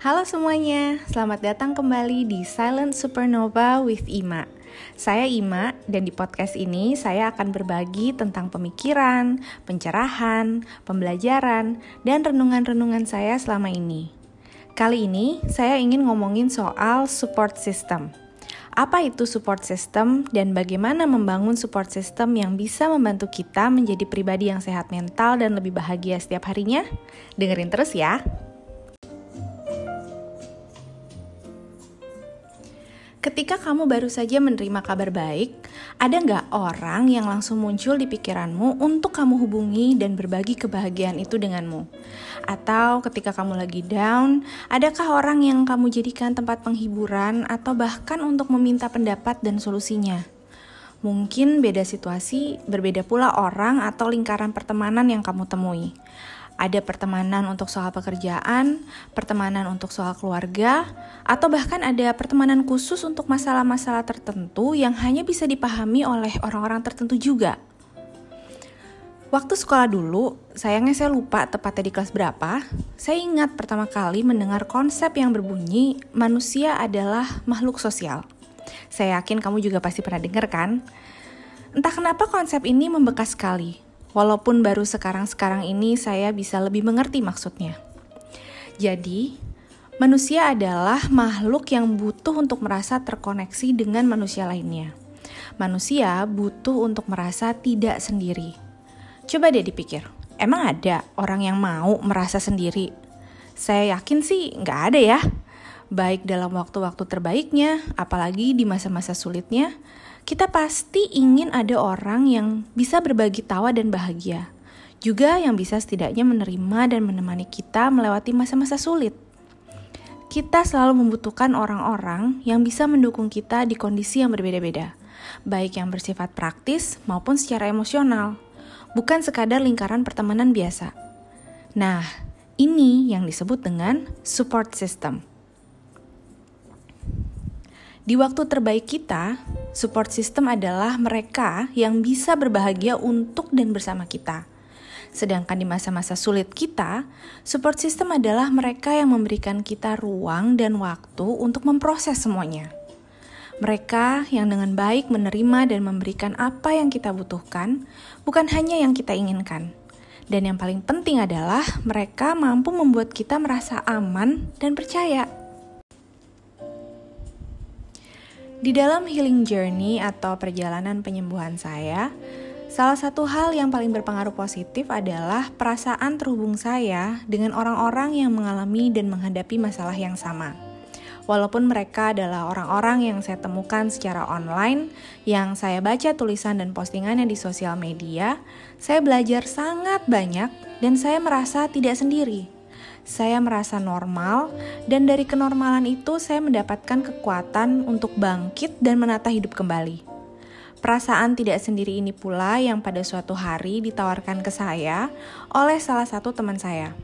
Halo semuanya, selamat datang kembali di Silent Supernova with Ima. Saya Ima dan di podcast ini saya akan berbagi tentang pemikiran, pencerahan, pembelajaran, dan renungan-renungan saya selama ini. Kali ini saya ingin ngomongin soal support system. Apa itu support system dan bagaimana membangun support system yang bisa membantu kita menjadi pribadi yang sehat mental dan lebih bahagia setiap harinya? Dengerin terus ya. Ketika kamu baru saja menerima kabar baik, ada nggak orang yang langsung muncul di pikiranmu untuk kamu hubungi dan berbagi kebahagiaan itu denganmu? Atau ketika kamu lagi down, adakah orang yang kamu jadikan tempat penghiburan atau bahkan untuk meminta pendapat dan solusinya? Mungkin beda situasi, berbeda pula orang atau lingkaran pertemanan yang kamu temui. Ada pertemanan untuk soal pekerjaan, pertemanan untuk soal keluarga, atau bahkan ada pertemanan khusus untuk masalah-masalah tertentu yang hanya bisa dipahami oleh orang-orang tertentu juga. Waktu sekolah dulu, sayangnya saya lupa tepatnya di kelas berapa, saya ingat pertama kali mendengar konsep yang berbunyi manusia adalah makhluk sosial. Saya yakin kamu juga pasti pernah dengar kan? Entah kenapa konsep ini membekas sekali, Walaupun baru sekarang-sekarang ini saya bisa lebih mengerti maksudnya. Jadi, manusia adalah makhluk yang butuh untuk merasa terkoneksi dengan manusia lainnya. Manusia butuh untuk merasa tidak sendiri. Coba deh dipikir, emang ada orang yang mau merasa sendiri? Saya yakin sih nggak ada ya. Baik dalam waktu-waktu terbaiknya, apalagi di masa-masa sulitnya, kita pasti ingin ada orang yang bisa berbagi tawa dan bahagia. Juga yang bisa setidaknya menerima dan menemani kita melewati masa-masa sulit. Kita selalu membutuhkan orang-orang yang bisa mendukung kita di kondisi yang berbeda-beda, baik yang bersifat praktis maupun secara emosional, bukan sekadar lingkaran pertemanan biasa. Nah, ini yang disebut dengan support system. Di waktu terbaik kita, support system adalah mereka yang bisa berbahagia untuk dan bersama kita. Sedangkan di masa-masa sulit kita, support system adalah mereka yang memberikan kita ruang dan waktu untuk memproses semuanya. Mereka yang dengan baik menerima dan memberikan apa yang kita butuhkan, bukan hanya yang kita inginkan. Dan yang paling penting adalah mereka mampu membuat kita merasa aman dan percaya. Di dalam healing journey atau perjalanan penyembuhan saya, salah satu hal yang paling berpengaruh positif adalah perasaan terhubung saya dengan orang-orang yang mengalami dan menghadapi masalah yang sama. Walaupun mereka adalah orang-orang yang saya temukan secara online, yang saya baca tulisan dan postingannya di sosial media, saya belajar sangat banyak dan saya merasa tidak sendiri saya merasa normal, dan dari kenormalan itu saya mendapatkan kekuatan untuk bangkit dan menata hidup kembali. Perasaan tidak sendiri ini pula yang pada suatu hari ditawarkan ke saya oleh salah satu teman saya.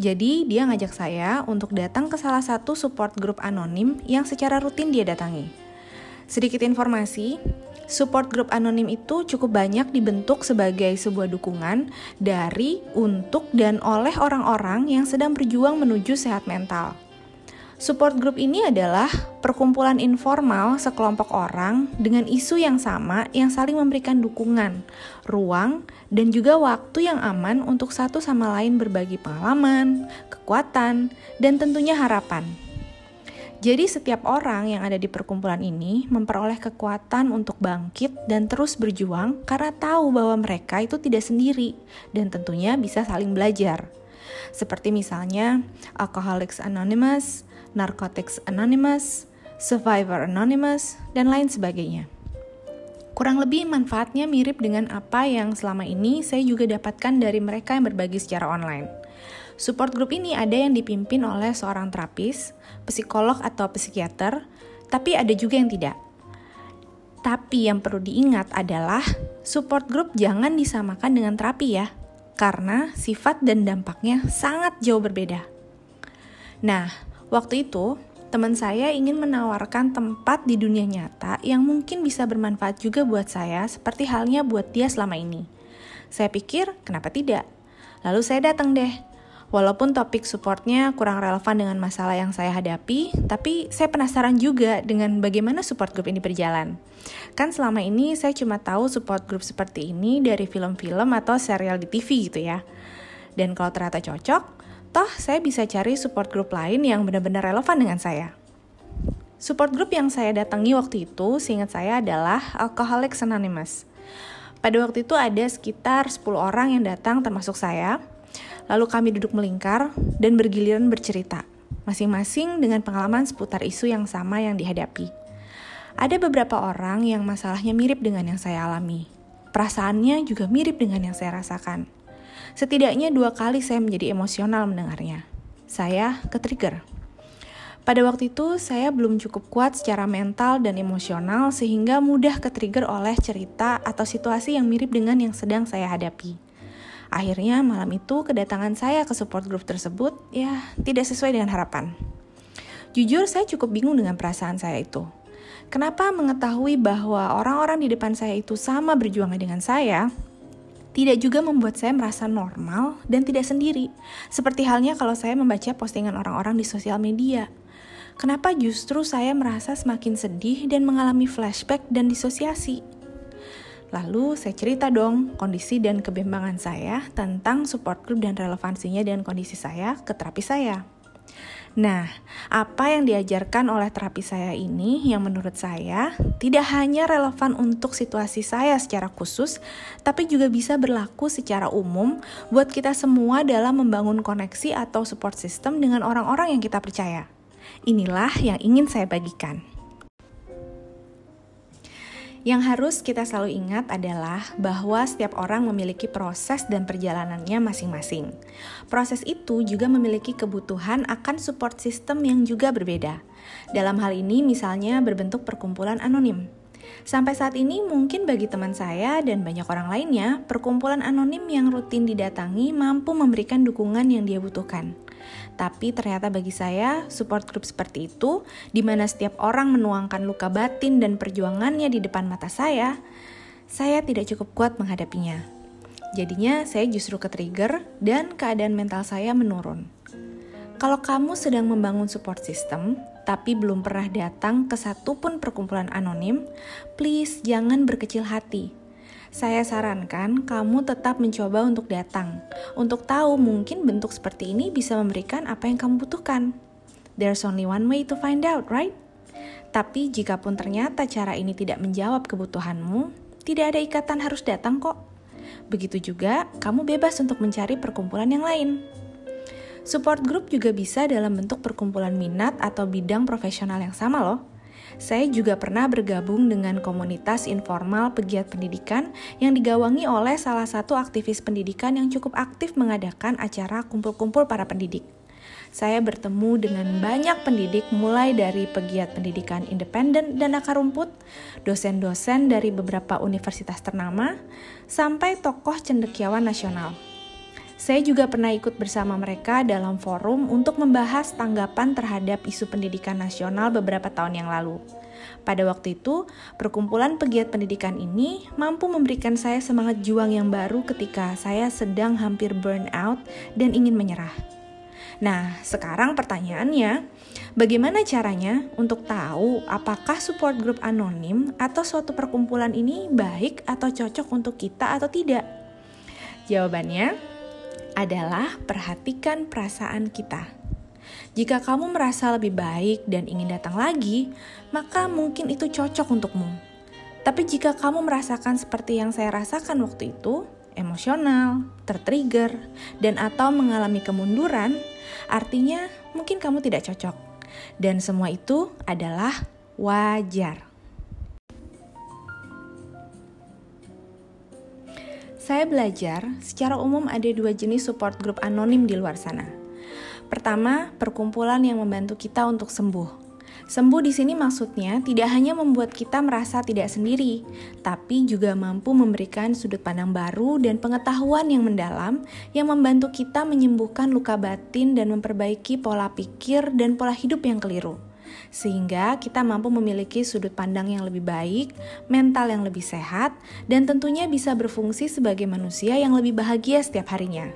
Jadi, dia ngajak saya untuk datang ke salah satu support group anonim yang secara rutin dia datangi. Sedikit informasi, Support group anonim itu cukup banyak dibentuk sebagai sebuah dukungan dari, untuk, dan oleh orang-orang yang sedang berjuang menuju sehat mental. Support group ini adalah perkumpulan informal sekelompok orang dengan isu yang sama yang saling memberikan dukungan, ruang, dan juga waktu yang aman untuk satu sama lain berbagi pengalaman, kekuatan, dan tentunya harapan. Jadi setiap orang yang ada di perkumpulan ini memperoleh kekuatan untuk bangkit dan terus berjuang karena tahu bahwa mereka itu tidak sendiri dan tentunya bisa saling belajar. Seperti misalnya Alcoholics Anonymous, Narcotics Anonymous, Survivor Anonymous, dan lain sebagainya. Kurang lebih manfaatnya mirip dengan apa yang selama ini saya juga dapatkan dari mereka yang berbagi secara online. Support group ini ada yang dipimpin oleh seorang terapis, psikolog atau psikiater, tapi ada juga yang tidak. Tapi yang perlu diingat adalah support group jangan disamakan dengan terapi ya, karena sifat dan dampaknya sangat jauh berbeda. Nah, waktu itu teman saya ingin menawarkan tempat di dunia nyata yang mungkin bisa bermanfaat juga buat saya, seperti halnya buat dia selama ini. Saya pikir, kenapa tidak? Lalu saya datang deh Walaupun topik supportnya kurang relevan dengan masalah yang saya hadapi, tapi saya penasaran juga dengan bagaimana support group ini berjalan. Kan selama ini saya cuma tahu support group seperti ini dari film-film atau serial di TV gitu ya. Dan kalau ternyata cocok, toh saya bisa cari support group lain yang benar-benar relevan dengan saya. Support group yang saya datangi waktu itu, seingat saya adalah Alcoholics Anonymous. Pada waktu itu ada sekitar 10 orang yang datang termasuk saya, Lalu kami duduk melingkar dan bergiliran bercerita, masing-masing dengan pengalaman seputar isu yang sama yang dihadapi. Ada beberapa orang yang masalahnya mirip dengan yang saya alami. Perasaannya juga mirip dengan yang saya rasakan. Setidaknya dua kali saya menjadi emosional mendengarnya. Saya ke-trigger. Pada waktu itu, saya belum cukup kuat secara mental dan emosional sehingga mudah ke-trigger oleh cerita atau situasi yang mirip dengan yang sedang saya hadapi. Akhirnya malam itu kedatangan saya ke support group tersebut ya tidak sesuai dengan harapan. Jujur saya cukup bingung dengan perasaan saya itu. Kenapa mengetahui bahwa orang-orang di depan saya itu sama berjuangnya dengan saya, tidak juga membuat saya merasa normal dan tidak sendiri. Seperti halnya kalau saya membaca postingan orang-orang di sosial media. Kenapa justru saya merasa semakin sedih dan mengalami flashback dan disosiasi? Lalu saya cerita dong kondisi dan kebimbangan saya tentang support group dan relevansinya dan kondisi saya ke terapi saya. Nah, apa yang diajarkan oleh terapi saya ini yang menurut saya tidak hanya relevan untuk situasi saya secara khusus, tapi juga bisa berlaku secara umum buat kita semua dalam membangun koneksi atau support system dengan orang-orang yang kita percaya. Inilah yang ingin saya bagikan. Yang harus kita selalu ingat adalah bahwa setiap orang memiliki proses dan perjalanannya masing-masing. Proses itu juga memiliki kebutuhan akan support system yang juga berbeda. Dalam hal ini misalnya berbentuk perkumpulan anonim. Sampai saat ini mungkin bagi teman saya dan banyak orang lainnya, perkumpulan anonim yang rutin didatangi mampu memberikan dukungan yang dia butuhkan. Tapi ternyata bagi saya, support group seperti itu, di mana setiap orang menuangkan luka batin dan perjuangannya di depan mata saya, saya tidak cukup kuat menghadapinya. Jadinya saya justru ke-trigger dan keadaan mental saya menurun. Kalau kamu sedang membangun support system, tapi belum pernah datang ke satupun perkumpulan anonim, please jangan berkecil hati saya sarankan kamu tetap mencoba untuk datang, untuk tahu mungkin bentuk seperti ini bisa memberikan apa yang kamu butuhkan. There's only one way to find out, right? Tapi jika pun ternyata cara ini tidak menjawab kebutuhanmu, tidak ada ikatan harus datang kok. Begitu juga, kamu bebas untuk mencari perkumpulan yang lain. Support group juga bisa dalam bentuk perkumpulan minat atau bidang profesional yang sama loh. Saya juga pernah bergabung dengan komunitas informal pegiat pendidikan yang digawangi oleh salah satu aktivis pendidikan yang cukup aktif mengadakan acara kumpul-kumpul para pendidik. Saya bertemu dengan banyak pendidik mulai dari pegiat pendidikan independen dan akar rumput, dosen-dosen dari beberapa universitas ternama, sampai tokoh cendekiawan nasional. Saya juga pernah ikut bersama mereka dalam forum untuk membahas tanggapan terhadap isu pendidikan nasional beberapa tahun yang lalu. Pada waktu itu, perkumpulan pegiat pendidikan ini mampu memberikan saya semangat juang yang baru ketika saya sedang hampir burn out dan ingin menyerah. Nah, sekarang pertanyaannya, bagaimana caranya untuk tahu apakah support group anonim atau suatu perkumpulan ini baik atau cocok untuk kita atau tidak? Jawabannya, adalah perhatikan perasaan kita. Jika kamu merasa lebih baik dan ingin datang lagi, maka mungkin itu cocok untukmu. Tapi jika kamu merasakan seperti yang saya rasakan waktu itu, emosional, tertrigger, dan atau mengalami kemunduran, artinya mungkin kamu tidak cocok. Dan semua itu adalah wajar. Saya belajar, secara umum ada dua jenis support group anonim di luar sana. Pertama, perkumpulan yang membantu kita untuk sembuh. Sembuh di sini maksudnya tidak hanya membuat kita merasa tidak sendiri, tapi juga mampu memberikan sudut pandang baru dan pengetahuan yang mendalam yang membantu kita menyembuhkan luka batin dan memperbaiki pola pikir dan pola hidup yang keliru sehingga kita mampu memiliki sudut pandang yang lebih baik, mental yang lebih sehat, dan tentunya bisa berfungsi sebagai manusia yang lebih bahagia setiap harinya.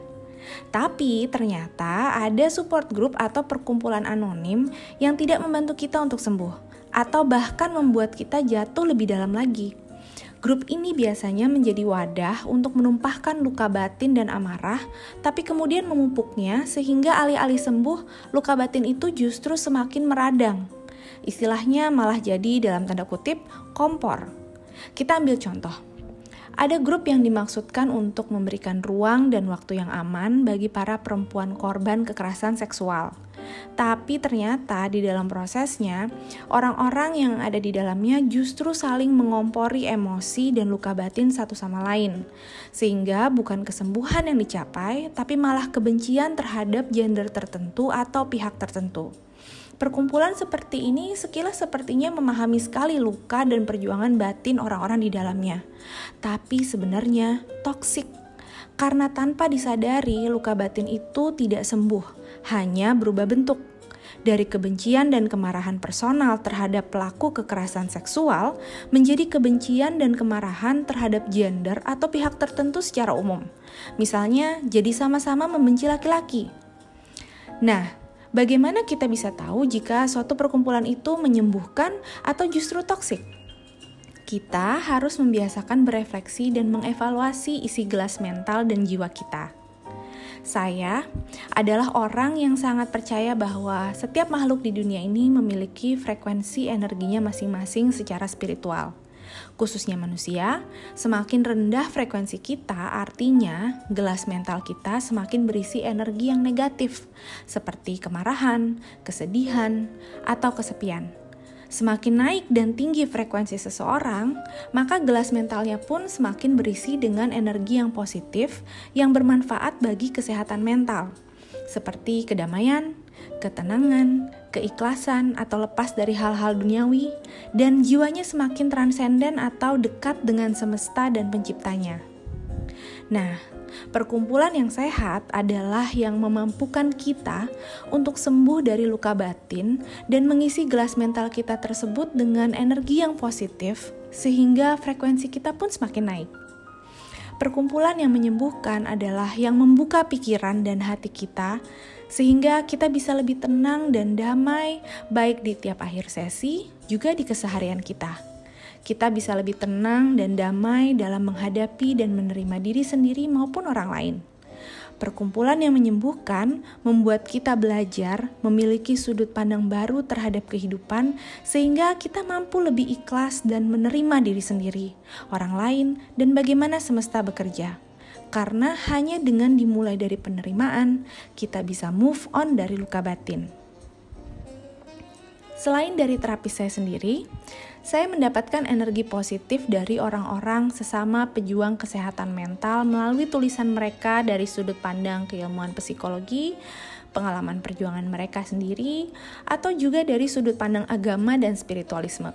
Tapi ternyata ada support group atau perkumpulan anonim yang tidak membantu kita untuk sembuh, atau bahkan membuat kita jatuh lebih dalam lagi. Grup ini biasanya menjadi wadah untuk menumpahkan luka batin dan amarah, tapi kemudian memupuknya sehingga alih-alih sembuh, luka batin itu justru semakin meradang. Istilahnya malah jadi dalam tanda kutip kompor. Kita ambil contoh. Ada grup yang dimaksudkan untuk memberikan ruang dan waktu yang aman bagi para perempuan korban kekerasan seksual. Tapi ternyata di dalam prosesnya, orang-orang yang ada di dalamnya justru saling mengompori emosi dan luka batin satu sama lain. Sehingga bukan kesembuhan yang dicapai, tapi malah kebencian terhadap gender tertentu atau pihak tertentu. Perkumpulan seperti ini sekilas sepertinya memahami sekali luka dan perjuangan batin orang-orang di dalamnya. Tapi sebenarnya toksik. Karena tanpa disadari luka batin itu tidak sembuh, hanya berubah bentuk. Dari kebencian dan kemarahan personal terhadap pelaku kekerasan seksual menjadi kebencian dan kemarahan terhadap gender atau pihak tertentu secara umum. Misalnya, jadi sama-sama membenci laki-laki. Nah, Bagaimana kita bisa tahu jika suatu perkumpulan itu menyembuhkan atau justru toksik? Kita harus membiasakan berefleksi dan mengevaluasi isi gelas mental dan jiwa kita. Saya adalah orang yang sangat percaya bahwa setiap makhluk di dunia ini memiliki frekuensi energinya masing-masing secara spiritual khususnya manusia, semakin rendah frekuensi kita, artinya gelas mental kita semakin berisi energi yang negatif, seperti kemarahan, kesedihan, atau kesepian. Semakin naik dan tinggi frekuensi seseorang, maka gelas mentalnya pun semakin berisi dengan energi yang positif yang bermanfaat bagi kesehatan mental, seperti kedamaian, ketenangan, keikhlasan atau lepas dari hal-hal duniawi, dan jiwanya semakin transenden atau dekat dengan semesta dan penciptanya. Nah, perkumpulan yang sehat adalah yang memampukan kita untuk sembuh dari luka batin dan mengisi gelas mental kita tersebut dengan energi yang positif, sehingga frekuensi kita pun semakin naik. Perkumpulan yang menyembuhkan adalah yang membuka pikiran dan hati kita sehingga kita bisa lebih tenang dan damai baik di tiap akhir sesi juga di keseharian kita. Kita bisa lebih tenang dan damai dalam menghadapi dan menerima diri sendiri maupun orang lain. Perkumpulan yang menyembuhkan membuat kita belajar memiliki sudut pandang baru terhadap kehidupan, sehingga kita mampu lebih ikhlas dan menerima diri sendiri, orang lain, dan bagaimana semesta bekerja karena hanya dengan dimulai dari penerimaan, kita bisa move on dari luka batin. Selain dari terapi saya sendiri, saya mendapatkan energi positif dari orang-orang sesama pejuang kesehatan mental melalui tulisan mereka dari sudut pandang keilmuan psikologi, pengalaman perjuangan mereka sendiri, atau juga dari sudut pandang agama dan spiritualisme.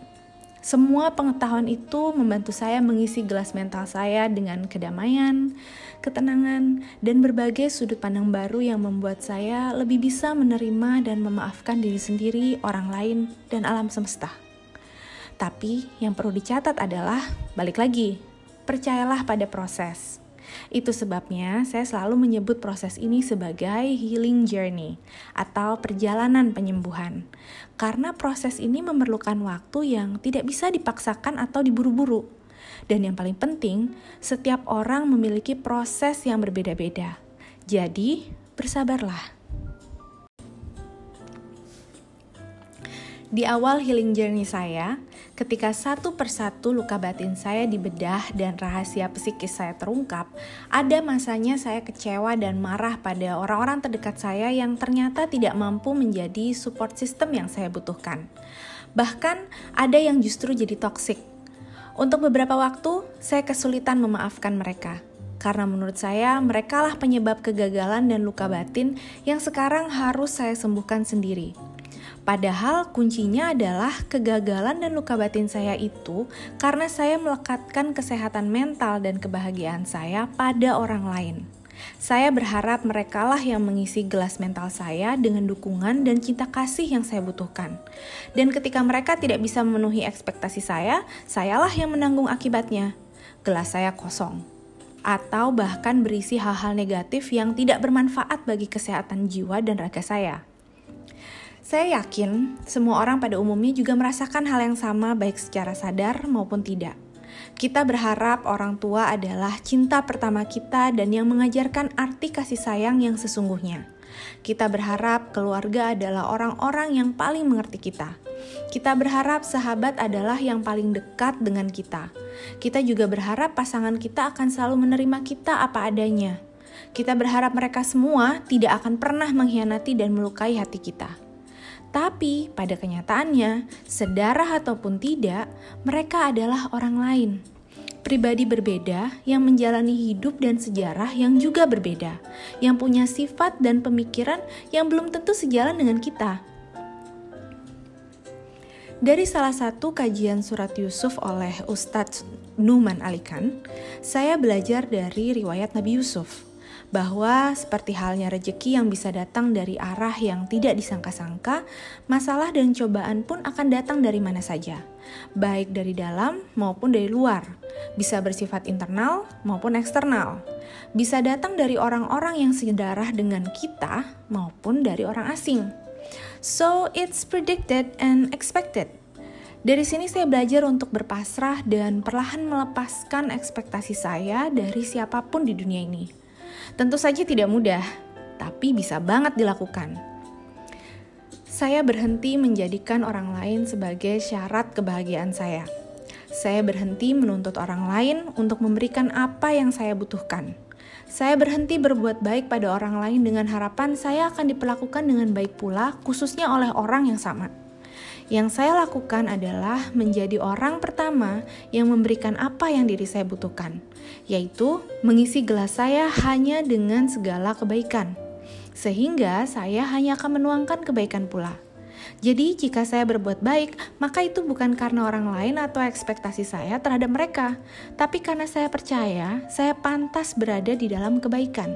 Semua pengetahuan itu membantu saya mengisi gelas mental saya dengan kedamaian, ketenangan, dan berbagai sudut pandang baru yang membuat saya lebih bisa menerima dan memaafkan diri sendiri, orang lain, dan alam semesta. Tapi yang perlu dicatat adalah balik lagi, percayalah pada proses. Itu sebabnya saya selalu menyebut proses ini sebagai healing journey atau perjalanan penyembuhan. Karena proses ini memerlukan waktu yang tidak bisa dipaksakan atau diburu-buru. Dan yang paling penting, setiap orang memiliki proses yang berbeda-beda. Jadi, bersabarlah. Di awal healing journey saya, ketika satu persatu luka batin saya dibedah dan rahasia psikis saya terungkap, ada masanya saya kecewa dan marah pada orang-orang terdekat saya yang ternyata tidak mampu menjadi support system yang saya butuhkan. Bahkan ada yang justru jadi toksik. Untuk beberapa waktu, saya kesulitan memaafkan mereka karena menurut saya merekalah penyebab kegagalan dan luka batin yang sekarang harus saya sembuhkan sendiri. Padahal kuncinya adalah kegagalan dan luka batin saya itu karena saya melekatkan kesehatan mental dan kebahagiaan saya pada orang lain. Saya berharap merekalah yang mengisi gelas mental saya dengan dukungan dan cinta kasih yang saya butuhkan. Dan ketika mereka tidak bisa memenuhi ekspektasi saya, sayalah yang menanggung akibatnya. Gelas saya kosong. atau bahkan berisi hal-hal negatif yang tidak bermanfaat bagi kesehatan jiwa dan raga saya. Saya yakin semua orang pada umumnya juga merasakan hal yang sama baik secara sadar maupun tidak. Kita berharap orang tua adalah cinta pertama kita dan yang mengajarkan arti kasih sayang yang sesungguhnya. Kita berharap keluarga adalah orang-orang yang paling mengerti kita. Kita berharap sahabat adalah yang paling dekat dengan kita. Kita juga berharap pasangan kita akan selalu menerima kita apa adanya. Kita berharap mereka semua tidak akan pernah mengkhianati dan melukai hati kita. Tapi pada kenyataannya, sedarah ataupun tidak, mereka adalah orang lain pribadi berbeda yang menjalani hidup dan sejarah yang juga berbeda, yang punya sifat dan pemikiran yang belum tentu sejalan dengan kita. Dari salah satu kajian surat Yusuf oleh Ustadz Numan Alikan, saya belajar dari riwayat Nabi Yusuf bahwa seperti halnya rejeki yang bisa datang dari arah yang tidak disangka-sangka, masalah dan cobaan pun akan datang dari mana saja, baik dari dalam maupun dari luar, bisa bersifat internal maupun eksternal, bisa datang dari orang-orang yang sedarah dengan kita maupun dari orang asing. So, it's predicted and expected. Dari sini saya belajar untuk berpasrah dan perlahan melepaskan ekspektasi saya dari siapa pun di dunia ini. Tentu saja tidak mudah, tapi bisa banget dilakukan. Saya berhenti menjadikan orang lain sebagai syarat kebahagiaan saya. Saya berhenti menuntut orang lain untuk memberikan apa yang saya butuhkan. Saya berhenti berbuat baik pada orang lain dengan harapan saya akan diperlakukan dengan baik pula, khususnya oleh orang yang sama. Yang saya lakukan adalah menjadi orang pertama yang memberikan apa yang diri saya butuhkan, yaitu mengisi gelas saya hanya dengan segala kebaikan, sehingga saya hanya akan menuangkan kebaikan pula. Jadi, jika saya berbuat baik, maka itu bukan karena orang lain atau ekspektasi saya terhadap mereka, tapi karena saya percaya saya pantas berada di dalam kebaikan.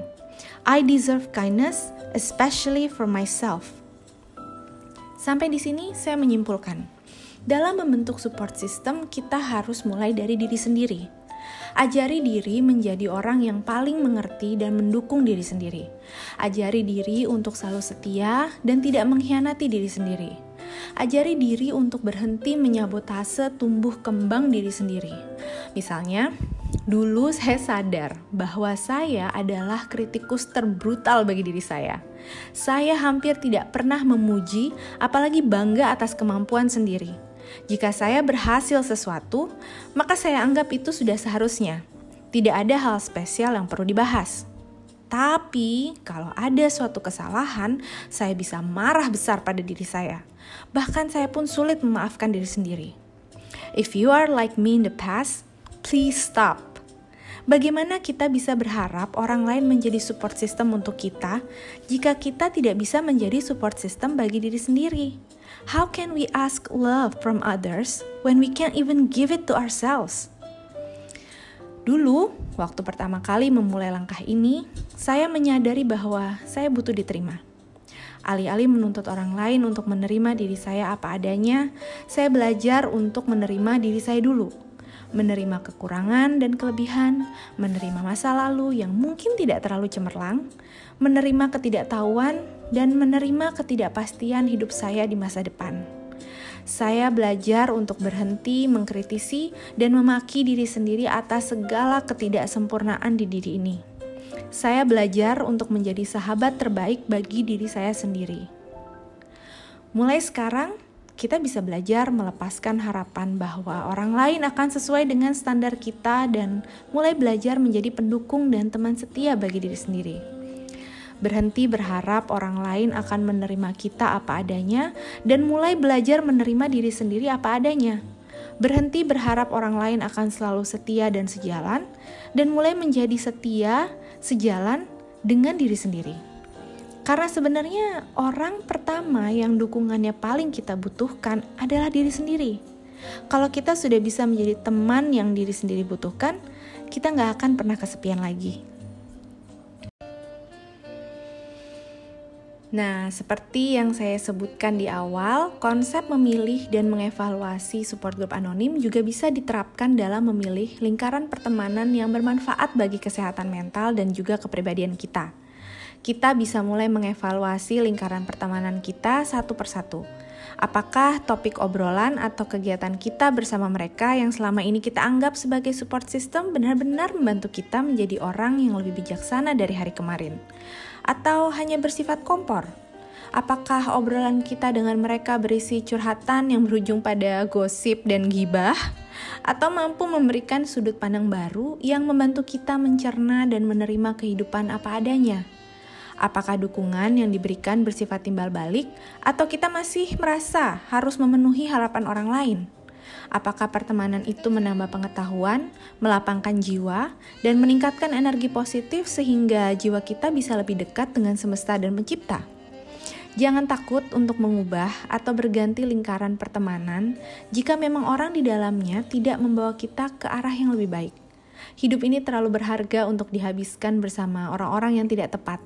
I deserve kindness, especially for myself. Sampai di sini saya menyimpulkan, dalam membentuk support system kita harus mulai dari diri sendiri. Ajari diri menjadi orang yang paling mengerti dan mendukung diri sendiri. Ajari diri untuk selalu setia dan tidak mengkhianati diri sendiri. Ajari diri untuk berhenti menyabotase tumbuh kembang diri sendiri. Misalnya, dulu saya sadar bahwa saya adalah kritikus terbrutal bagi diri saya. Saya hampir tidak pernah memuji, apalagi bangga atas kemampuan sendiri. Jika saya berhasil sesuatu, maka saya anggap itu sudah seharusnya. Tidak ada hal spesial yang perlu dibahas. Tapi, kalau ada suatu kesalahan, saya bisa marah besar pada diri saya. Bahkan, saya pun sulit memaafkan diri sendiri. If you are like me in the past, please stop. Bagaimana kita bisa berharap orang lain menjadi support system untuk kita jika kita tidak bisa menjadi support system bagi diri sendiri? How can we ask love from others when we can't even give it to ourselves? Dulu, waktu pertama kali memulai langkah ini, saya menyadari bahwa saya butuh diterima. Alih-alih menuntut orang lain untuk menerima diri saya apa adanya, saya belajar untuk menerima diri saya dulu menerima kekurangan dan kelebihan, menerima masa lalu yang mungkin tidak terlalu cemerlang, menerima ketidaktahuan, dan menerima ketidakpastian hidup saya di masa depan. Saya belajar untuk berhenti mengkritisi dan memaki diri sendiri atas segala ketidaksempurnaan di diri ini. Saya belajar untuk menjadi sahabat terbaik bagi diri saya sendiri. Mulai sekarang, kita bisa belajar melepaskan harapan bahwa orang lain akan sesuai dengan standar kita dan mulai belajar menjadi pendukung dan teman setia bagi diri sendiri. Berhenti berharap orang lain akan menerima kita apa adanya dan mulai belajar menerima diri sendiri apa adanya. Berhenti berharap orang lain akan selalu setia dan sejalan dan mulai menjadi setia, sejalan dengan diri sendiri. Karena sebenarnya orang pertama yang dukungannya paling kita butuhkan adalah diri sendiri. Kalau kita sudah bisa menjadi teman yang diri sendiri butuhkan, kita nggak akan pernah kesepian lagi. Nah, seperti yang saya sebutkan di awal, konsep memilih dan mengevaluasi support group anonim juga bisa diterapkan dalam memilih lingkaran pertemanan yang bermanfaat bagi kesehatan mental dan juga kepribadian kita. Kita bisa mulai mengevaluasi lingkaran pertemanan kita satu persatu. Apakah topik obrolan atau kegiatan kita bersama mereka yang selama ini kita anggap sebagai support system benar-benar membantu kita menjadi orang yang lebih bijaksana dari hari kemarin? atau hanya bersifat kompor? Apakah obrolan kita dengan mereka berisi curhatan yang berujung pada gosip dan gibah? Atau mampu memberikan sudut pandang baru yang membantu kita mencerna dan menerima kehidupan apa adanya? Apakah dukungan yang diberikan bersifat timbal balik, atau kita masih merasa harus memenuhi harapan orang lain? Apakah pertemanan itu menambah pengetahuan, melapangkan jiwa, dan meningkatkan energi positif sehingga jiwa kita bisa lebih dekat dengan semesta dan pencipta? Jangan takut untuk mengubah atau berganti lingkaran pertemanan jika memang orang di dalamnya tidak membawa kita ke arah yang lebih baik. Hidup ini terlalu berharga untuk dihabiskan bersama orang-orang yang tidak tepat.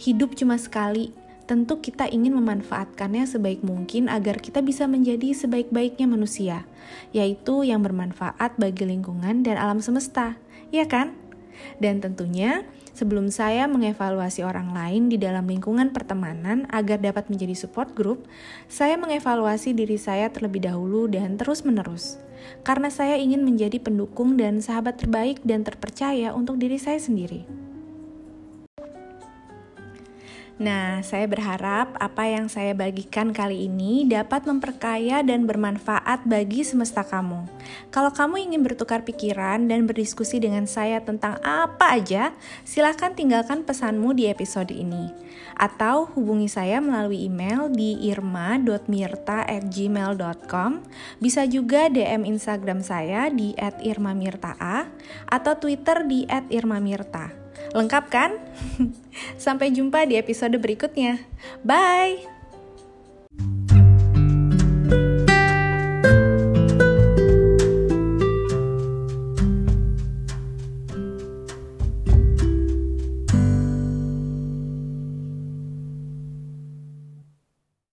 Hidup cuma sekali, tentu kita ingin memanfaatkannya sebaik mungkin agar kita bisa menjadi sebaik-baiknya manusia, yaitu yang bermanfaat bagi lingkungan dan alam semesta, ya kan? Dan tentunya, sebelum saya mengevaluasi orang lain di dalam lingkungan pertemanan agar dapat menjadi support group, saya mengevaluasi diri saya terlebih dahulu dan terus-menerus. Karena saya ingin menjadi pendukung dan sahabat terbaik dan terpercaya untuk diri saya sendiri. Nah, saya berharap apa yang saya bagikan kali ini dapat memperkaya dan bermanfaat bagi semesta kamu. Kalau kamu ingin bertukar pikiran dan berdiskusi dengan saya tentang apa aja, silahkan tinggalkan pesanmu di episode ini. Atau hubungi saya melalui email di irma.mirta@gmail.com. Bisa juga DM Instagram saya di @irmamirtaa atau Twitter di @irmamirta. Lengkap kan? Sampai jumpa di episode berikutnya. Bye!